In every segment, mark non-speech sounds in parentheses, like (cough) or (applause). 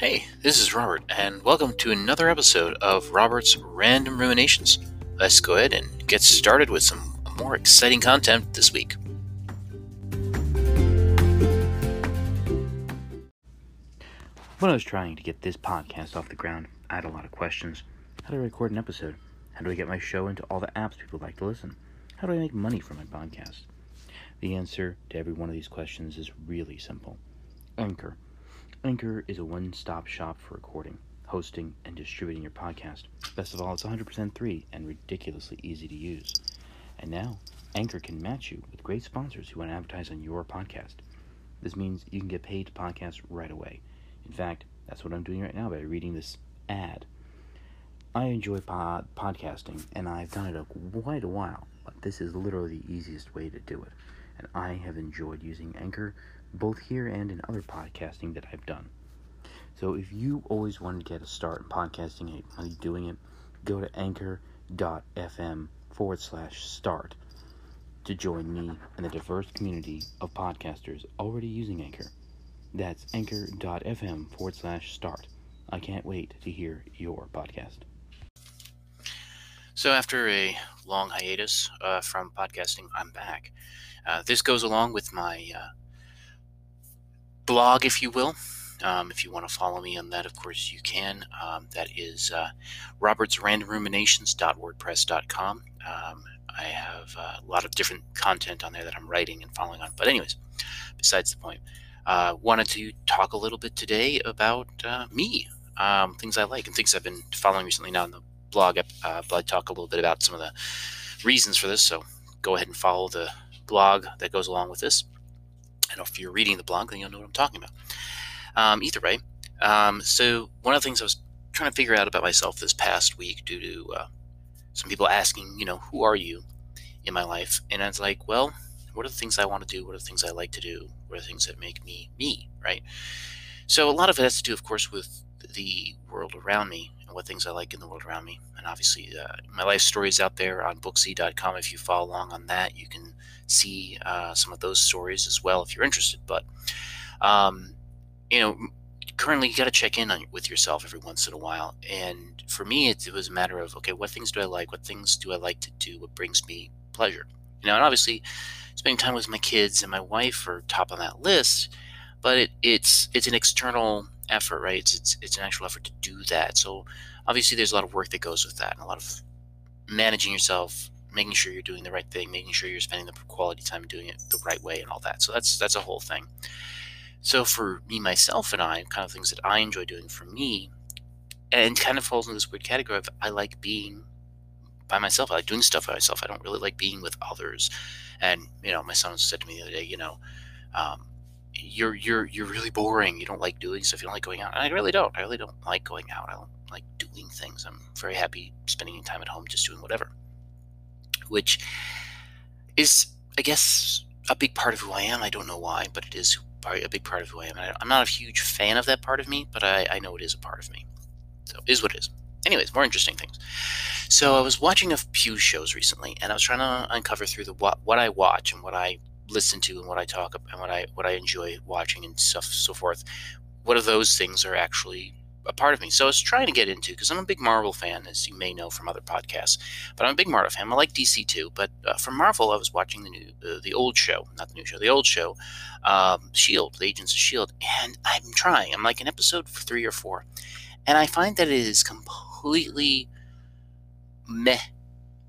Hey, this is Robert, and welcome to another episode of Robert's Random Ruminations. Let's go ahead and get started with some more exciting content this week. When I was trying to get this podcast off the ground, I had a lot of questions. How do I record an episode? How do I get my show into all the apps people like to listen? How do I make money from my podcast? The answer to every one of these questions is really simple Anchor. Anchor is a one stop shop for recording, hosting, and distributing your podcast. Best of all, it's 100% free and ridiculously easy to use. And now, Anchor can match you with great sponsors who want to advertise on your podcast. This means you can get paid to podcast right away. In fact, that's what I'm doing right now by reading this ad. I enjoy pod- podcasting, and I've done it a, quite a while, but this is literally the easiest way to do it. And I have enjoyed using Anchor both here and in other podcasting that I've done. So if you always want to get a start in podcasting and money doing it, go to anchor.fm forward slash start to join me and the diverse community of podcasters already using Anchor. That's anchor.fm forward slash start. I can't wait to hear your podcast. So, after a long hiatus uh, from podcasting, I'm back. Uh, this goes along with my uh, blog, if you will. Um, if you want to follow me on that, of course you can. Um, that is uh, robertsrandomruminations.wordpress.com. Um, I have uh, a lot of different content on there that I'm writing and following on. But, anyways, besides the point, uh, wanted to talk a little bit today about uh, me, um, things I like, and things I've been following recently. Now, in the blog, uh, I talk a little bit about some of the reasons for this. So, go ahead and follow the blog that goes along with this. And if you're reading the blog, then you'll know what I'm talking about. Um, either way, um, so one of the things I was trying to figure out about myself this past week, due to uh, some people asking, you know, who are you in my life? And I was like, well, what are the things I want to do? What are the things I like to do? What are the things that make me me, right? So a lot of it has to do, of course, with the world around me and what things I like in the world around me. And obviously, uh, my life story is out there on booksie.com. If you follow along on that, you can see uh, some of those stories as well if you're interested. But, um, you know, currently you got to check in on, with yourself every once in a while. And for me, it, it, was a matter of, okay, what things do I like? What things do I like to do? What brings me pleasure? You know, and obviously spending time with my kids and my wife are top on that list, but it, it's, it's an external effort, right? It's, it's, it's an actual effort to do that. So obviously there's a lot of work that goes with that and a lot of managing yourself making sure you're doing the right thing, making sure you're spending the quality time doing it the right way, and all that. So that's that's a whole thing. So for me, myself, and I, kind of things that I enjoy doing for me, and kind of falls into this weird category of I like being by myself. I like doing stuff by myself. I don't really like being with others. And you know, my son said to me the other day, you know, um, you're you're you're really boring. You don't like doing stuff. You don't like going out. And I really don't. I really don't like going out. I don't like doing things. I'm very happy spending time at home, just doing whatever which is, I guess, a big part of who I am. I don't know why, but it is a big part of who I am. I'm not a huge fan of that part of me, but I, I know it is a part of me. So is what it is. Anyways, more interesting things. So I was watching a few shows recently, and I was trying to uncover through the what, what I watch and what I listen to and what I talk about and what I what I enjoy watching and stuff so forth. What of those things are actually a part of me. So I was trying to get into because I'm a big Marvel fan, as you may know from other podcasts. But I'm a big Marvel fan. I like DC too. But uh, from Marvel, I was watching the new, uh, the old show, not the new show, the old show, um, Shield, the Agents of Shield, and I'm trying. I'm like in episode three or four, and I find that it is completely meh.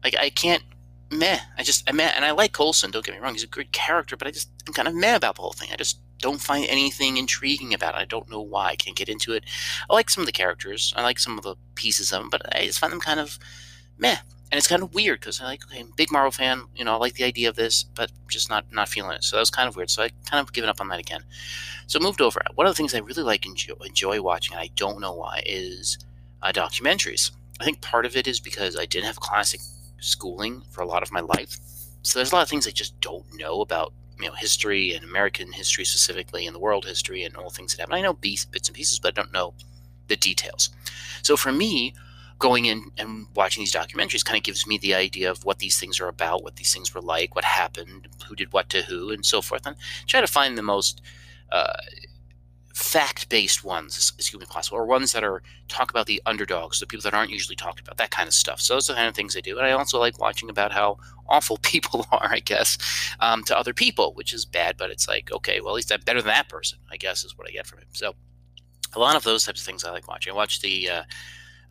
Like I can't meh. I just I'm meh, and I like Coulson. Don't get me wrong; he's a good character, but I just I'm kind of meh about the whole thing. I just don't find anything intriguing about it. I don't know why. I can't get into it. I like some of the characters. I like some of the pieces of them, but I just find them kind of meh. And it's kind of weird because I like, okay, I'm big Marvel fan. You know, I like the idea of this, but just not not feeling it. So that was kind of weird. So I kind of given up on that again. So moved over. One of the things I really like enjoy, enjoy watching, and I don't know why, is uh, documentaries. I think part of it is because I didn't have classic schooling for a lot of my life. So there's a lot of things I just don't know about you know history and American history specifically, and the world history and all things that happen. I know bits and pieces, but I don't know the details. So for me, going in and watching these documentaries kind of gives me the idea of what these things are about, what these things were like, what happened, who did what to who, and so forth, and try to find the most uh, fact-based ones, excuse me, possible, or ones that are talk about the underdogs, the people that aren't usually talked about, that kind of stuff. So those are the kind of things I do, and I also like watching about how awful (laughs) people (laughs) are, I guess, um, to other people, which is bad, but it's like okay, well at least I'm better than that person, I guess, is what I get from it. So a lot of those types of things I like watching. I watch the uh,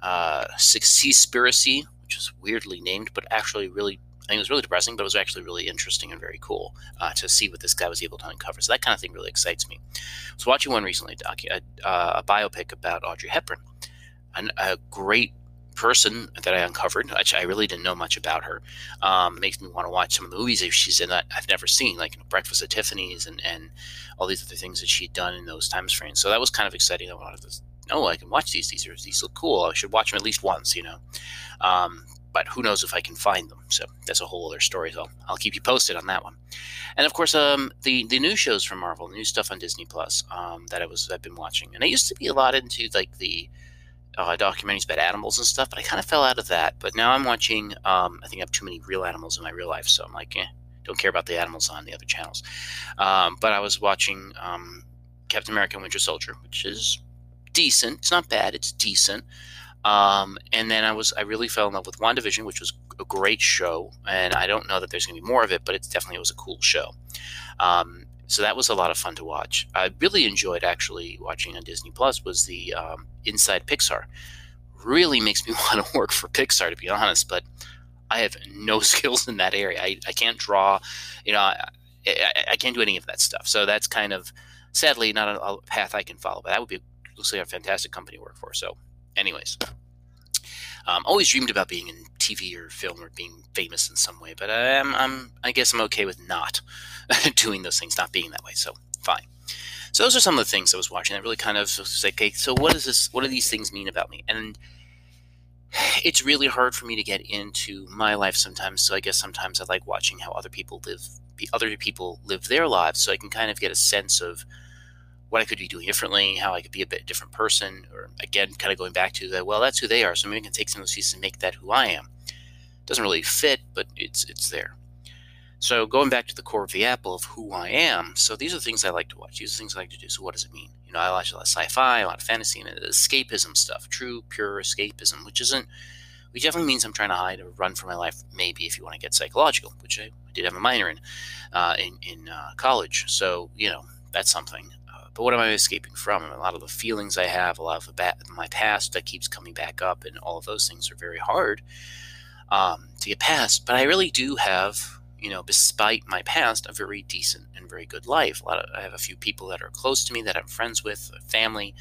uh, Seaspiracy, which is weirdly named, but actually really Think it was really depressing, but it was actually really interesting and very cool uh, to see what this guy was able to uncover. So that kind of thing really excites me. I was watching one recently, a, uh, a biopic about Audrey Hepburn, an, a great person that I uncovered. I really didn't know much about her. Um, makes me want to watch some of the movies that she's in that I've never seen, like you know, Breakfast at Tiffany's and, and all these other things that she'd done in those times frames. So that was kind of exciting. I wanted to know I can watch these. These are these look cool. I should watch them at least once, you know. Um, but who knows if I can find them. So that's a whole other story. So I'll keep you posted on that one. And of course, um, the the new shows from Marvel, new stuff on Disney Plus um, that I was I've been watching, and I used to be a lot into like the uh, documentaries about animals and stuff, but I kind of fell out of that. But now I'm watching. Um, I think I have too many real animals in my real life, so I'm like, eh, don't care about the animals on the other channels. Um, but I was watching um, Captain America: and Winter Soldier, which is decent. It's not bad. It's decent. Um, and then I was I really fell in love with WandaVision, which was a great show. And I don't know that there's going to be more of it, but it's definitely it was a cool show. Um, so that was a lot of fun to watch. I really enjoyed actually watching on Disney Plus was the um, Inside Pixar. Really makes me (laughs) want to work for Pixar to be honest, but I have no (laughs) skills in that area. I, I can't draw, you know, I, I, I can't do any of that stuff. So that's kind of sadly not a, a path I can follow. But that would be looks like a fantastic company to work for. So anyways, um, always dreamed about being in TV or film or being famous in some way, but I'm, I'm I guess I'm okay with not (laughs) doing those things, not being that way. So fine. So those are some of the things I was watching that really kind of was like, okay, so what is this? What do these things mean about me? And (sighs) it's really hard for me to get into my life sometimes. So I guess sometimes I like watching how other people live, other people live their lives, so I can kind of get a sense of what I could be doing differently, how I could be a bit different person, or again, kind of going back to that. Well, that's who they are, so maybe I can take some of those pieces and make that who I am. Doesn't really fit, but it's it's there. So going back to the core of the apple of who I am. So these are the things I like to watch. These are things I like to do. So what does it mean? You know, I watch a lot of sci-fi, a lot of fantasy, and escapism stuff. True, pure escapism, which isn't. Which definitely means I'm trying to hide or run for my life. Maybe if you want to get psychological, which I, I did have a minor in, uh, in in uh, college. So you know that's something. But what am I escaping from? A lot of the feelings I have, a lot of the ba- my past that keeps coming back up, and all of those things are very hard um, to get past. But I really do have, you know, despite my past, a very decent and very good life. A lot of I have a few people that are close to me that I'm friends with, family,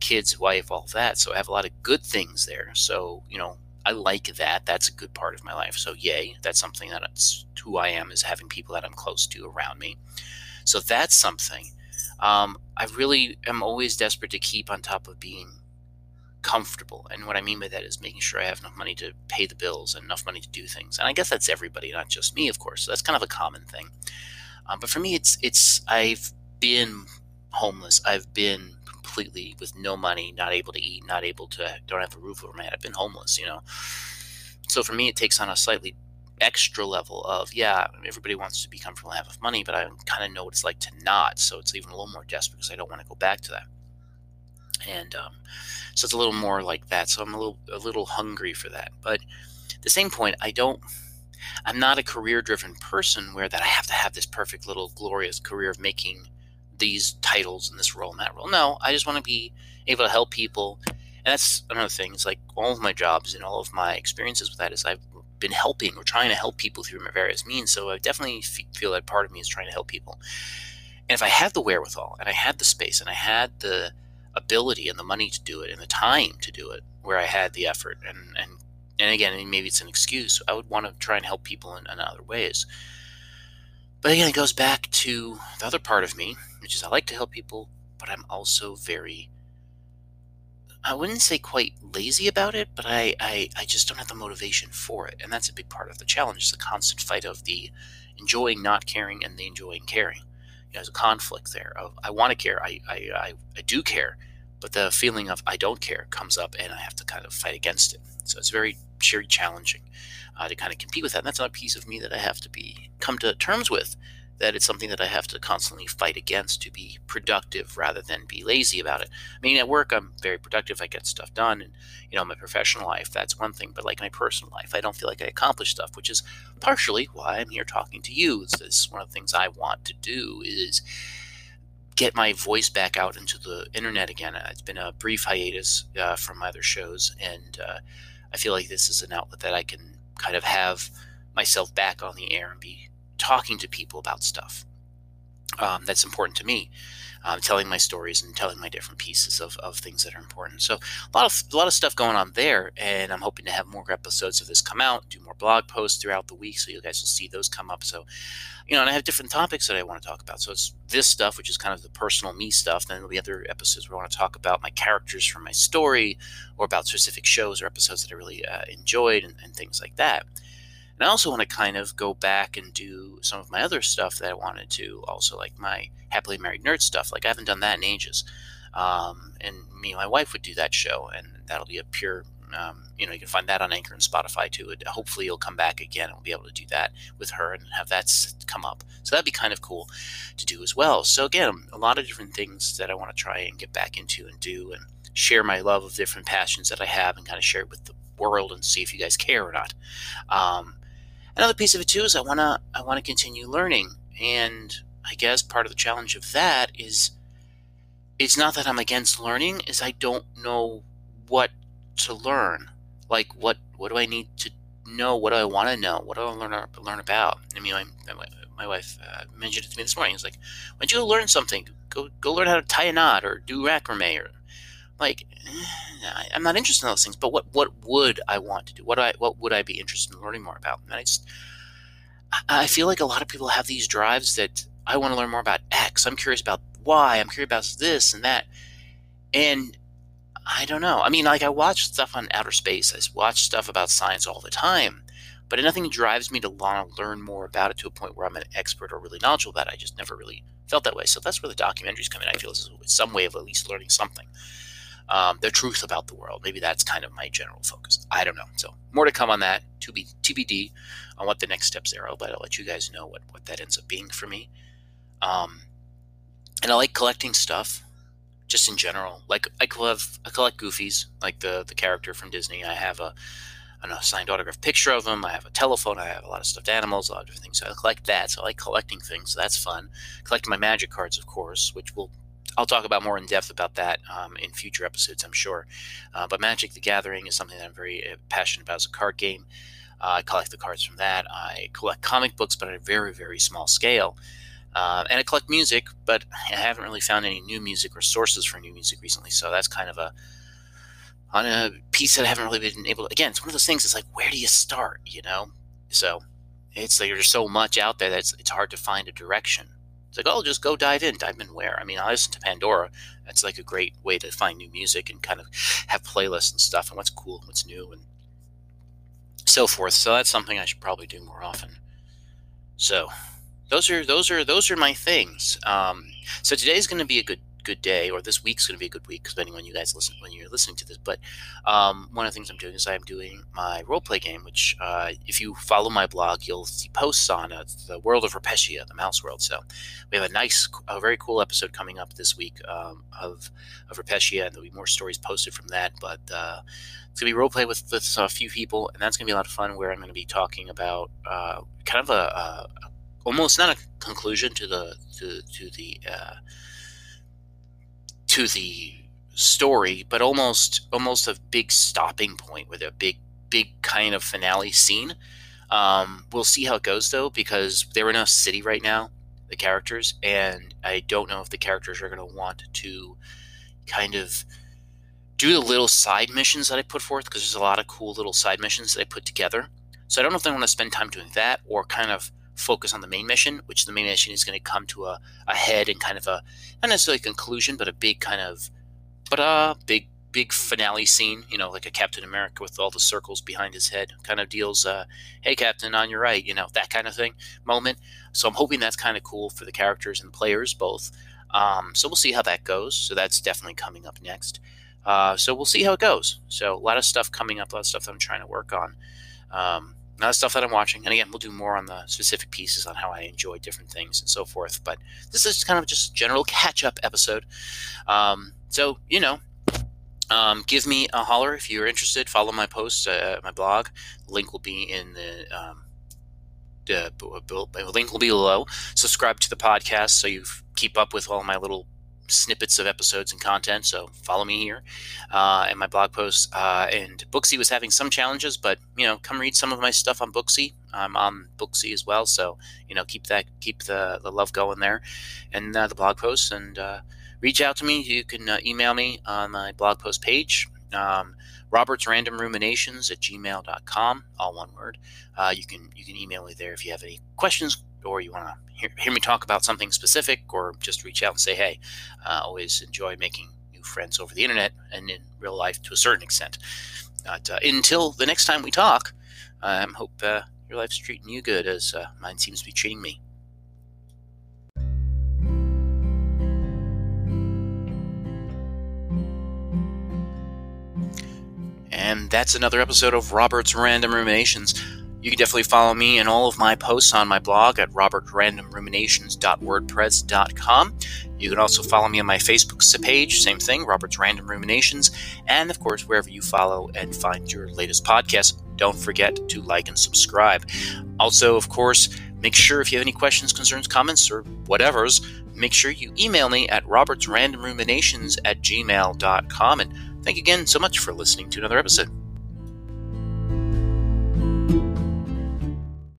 kids, wife, all that. So I have a lot of good things there. So you know, I like that. That's a good part of my life. So yay, that's something that it's who I am is having people that I'm close to around me. So that's something um, I really am always desperate to keep on top of being comfortable. And what I mean by that is making sure I have enough money to pay the bills and enough money to do things. And I guess that's everybody, not just me, of course. So that's kind of a common thing. Um, but for me, it's it's I've been homeless. I've been completely with no money, not able to eat, not able to don't have a roof over my head. I've been homeless, you know. So for me, it takes on a slightly extra level of yeah everybody wants to be comfortable and have money but i kind of know what it's like to not so it's even a little more desperate because i don't want to go back to that. And um, so it's a little more like that so i'm a little a little hungry for that. But at the same point i don't i'm not a career driven person where that i have to have this perfect little glorious career of making these titles and this role and that role. No i just want to be able to help people. And that's another thing it's like all of my jobs and all of my experiences with that is i've been helping or trying to help people through my various means. So I definitely feel that part of me is trying to help people. And if I had the wherewithal and I had the space and I had the ability and the money to do it and the time to do it, where I had the effort and and and again, maybe it's an excuse. I would want to try and help people in, in other ways. But again, it goes back to the other part of me, which is I like to help people, but I'm also very I wouldn't say quite lazy about it, but I, I, I just don't have the motivation for it. And that's a big part of the challenge, is the constant fight of the enjoying not caring and the enjoying caring. You know, there's a conflict there of I want to care, I, I, I, I do care, but the feeling of I don't care comes up and I have to kind of fight against it. So it's very, very challenging uh, to kind of compete with that. And that's another piece of me that I have to be come to terms with that it's something that I have to constantly fight against to be productive rather than be lazy about it. I mean, at work, I'm very productive. I get stuff done. And, you know, my professional life, that's one thing. But like my personal life, I don't feel like I accomplish stuff, which is partially why I'm here talking to you. This is one of the things I want to do is get my voice back out into the internet again. Uh, it's been a brief hiatus uh, from my other shows. And uh, I feel like this is an outlet that I can kind of have myself back on the air and be talking to people about stuff um, that's important to me, um, telling my stories and telling my different pieces of, of things that are important. So a lot of a lot of stuff going on there, and I'm hoping to have more episodes of this come out, do more blog posts throughout the week, so you guys will see those come up. So, you know, and I have different topics that I want to talk about. So it's this stuff, which is kind of the personal me stuff. Then there'll be other episodes where I want to talk about my characters from my story, or about specific shows or episodes that I really uh, enjoyed, and, and things like that. And I also want to kind of go back and do some of my other stuff that I wanted to, also like my happily married nerd stuff. Like I haven't done that in ages. Um, and me and my wife would do that show, and that'll be a pure. Um, you know, you can find that on Anchor and Spotify too. It, hopefully, you'll come back again, and we'll be able to do that with her and have that come up. So that'd be kind of cool to do as well. So again, a lot of different things that I want to try and get back into and do, and share my love of different passions that I have, and kind of share it with the world and see if you guys care or not. Um, Another piece of it too is I wanna I wanna continue learning, and I guess part of the challenge of that is it's not that I'm against learning, is I don't know what to learn. Like what what do I need to know? What do I want to know? What do I learn learn about? I mean, my, my wife uh, mentioned it to me this morning. It's like, why don't you learn something? Go go learn how to tie a knot or do macrame or like I'm not interested in those things. But what what would I want to do? What I what would I be interested in learning more about? And I just I feel like a lot of people have these drives that I want to learn more about X. I'm curious about Y. I'm curious about this and that. And I don't know. I mean, like I watch stuff on outer space. I watch stuff about science all the time, but nothing drives me to want to learn more about it to a point where I'm an expert or really knowledgeable about it. I just never really felt that way. So that's where the documentaries come in. I feel is some way of at least learning something um, the truth about the world. Maybe that's kind of my general focus. I don't know. So more to come on that. To be TBD on what the next steps are. But I'll let you guys know what what that ends up being for me. Um, and I like collecting stuff, just in general. Like I collect I collect Goofies, like the the character from Disney. I have a an signed autograph picture of him. I have a telephone. I have a lot of stuffed animals, a lot of different things. So I collect that. So I like collecting things. So that's fun. Collecting my magic cards, of course, which will I'll talk about more in depth about that um, in future episodes, I'm sure. Uh, but Magic the Gathering is something that I'm very uh, passionate about as a card game. Uh, I collect the cards from that. I collect comic books, but at a very, very small scale. Uh, and I collect music, but (laughs) I haven't really found any new music or sources for new music recently. So that's kind of a on a piece that I haven't really been able to. Again, it's one of those things. It's like, where do you start? You know. So it's like there's so much out there that it's, it's hard to find a direction. It's like, oh, just go dive in. Dive in where? I mean, I listen to Pandora. That's like a great way to find new music and kind of have playlists and stuff and what's cool and what's new and so forth. So that's something I should probably do more often. So those are those are those are my things. Um, so today's going to be a good good day, or this week's going to be a good week, depending on you guys listen when you're listening to this. But um, one of the things I'm doing is I'm doing my role play game, which uh, if you follow my blog, you'll see posts on uh, the world of Repetia, the mouse world. So we have a nice, a very cool episode coming up this week um, of of Repetia, and there'll be more stories posted from that. But uh, it's gonna be role play with, with a few people, and that's gonna be a lot of fun. Where I'm gonna be talking about uh, kind of a, a, almost not a conclusion to the to, to the uh, to the story, but almost almost a big stopping point with a big big kind of finale scene. Um, we'll see how it goes though, because they're in a city right now, the characters, and I don't know if the characters are going to want to kind of do the little side missions that I put forth because there's a lot of cool little side missions that I put together. So I don't know if they want to spend time doing that or kind of focus on the main mission, which the main mission is going to come to a, a head and kind of a not necessarily a conclusion, but a big kind of but a big big finale scene, you know, like a Captain America with all the circles behind his head, kind of deals, uh, hey Captain, on your right, you know, that kind of thing moment. So I'm hoping that's kind of cool for the characters and the players both. Um, so we'll see how that goes. So that's definitely coming up next. Uh, so we'll see how it goes. So a lot of stuff coming up, a lot of stuff that I'm trying to work on. Um, not stuff that I'm watching. And again, we'll do more on the specific pieces on how I enjoy different things and so forth. But this is kind of just general (laughs) catch up episode. Um, so, you know, um, give me a holler if you're interested. Follow my posts, uh, my blog. Link will be in the. Um, the link will be below. Subscribe to the podcast so you keep up with all my little snippets of episodes and content. So follow me here uh, and my blog posts. Uh, and Booksie was having some challenges, but you know, come read some of my stuff on Booksie. I'm on Booksie as well, so you know, keep that keep the, the love going there, and uh, the blog posts. And uh, reach out to me. You can uh, email me on my blog post page. Um, Robert's Random Ruminations at gmail.com, all one word. Uh, you can you can email me there if you have any questions or you want to hear, hear, me talk about something specific, or just reach out and say, hey, uh, always enjoy making new friends over the internet and in real life to a certain extent. But uh, until the next time we talk, I um, hope uh, your life's treating you good as uh, mine seems to be treating me. And that's another episode of Robert's Random Ruminations. You can definitely follow me and all of my posts on my blog at robertrandomruminations.wordpress.com. You can also follow me on my Facebook page, same thing, Robert's Random Ruminations, and of course, wherever you follow and find your latest podcast. Don't forget to like and subscribe. Also, of course, make sure if you have any questions, concerns, comments, or whatever's, make sure you email me at robertsrandomruminations at gmail.com. And thank you again so much for listening to another episode.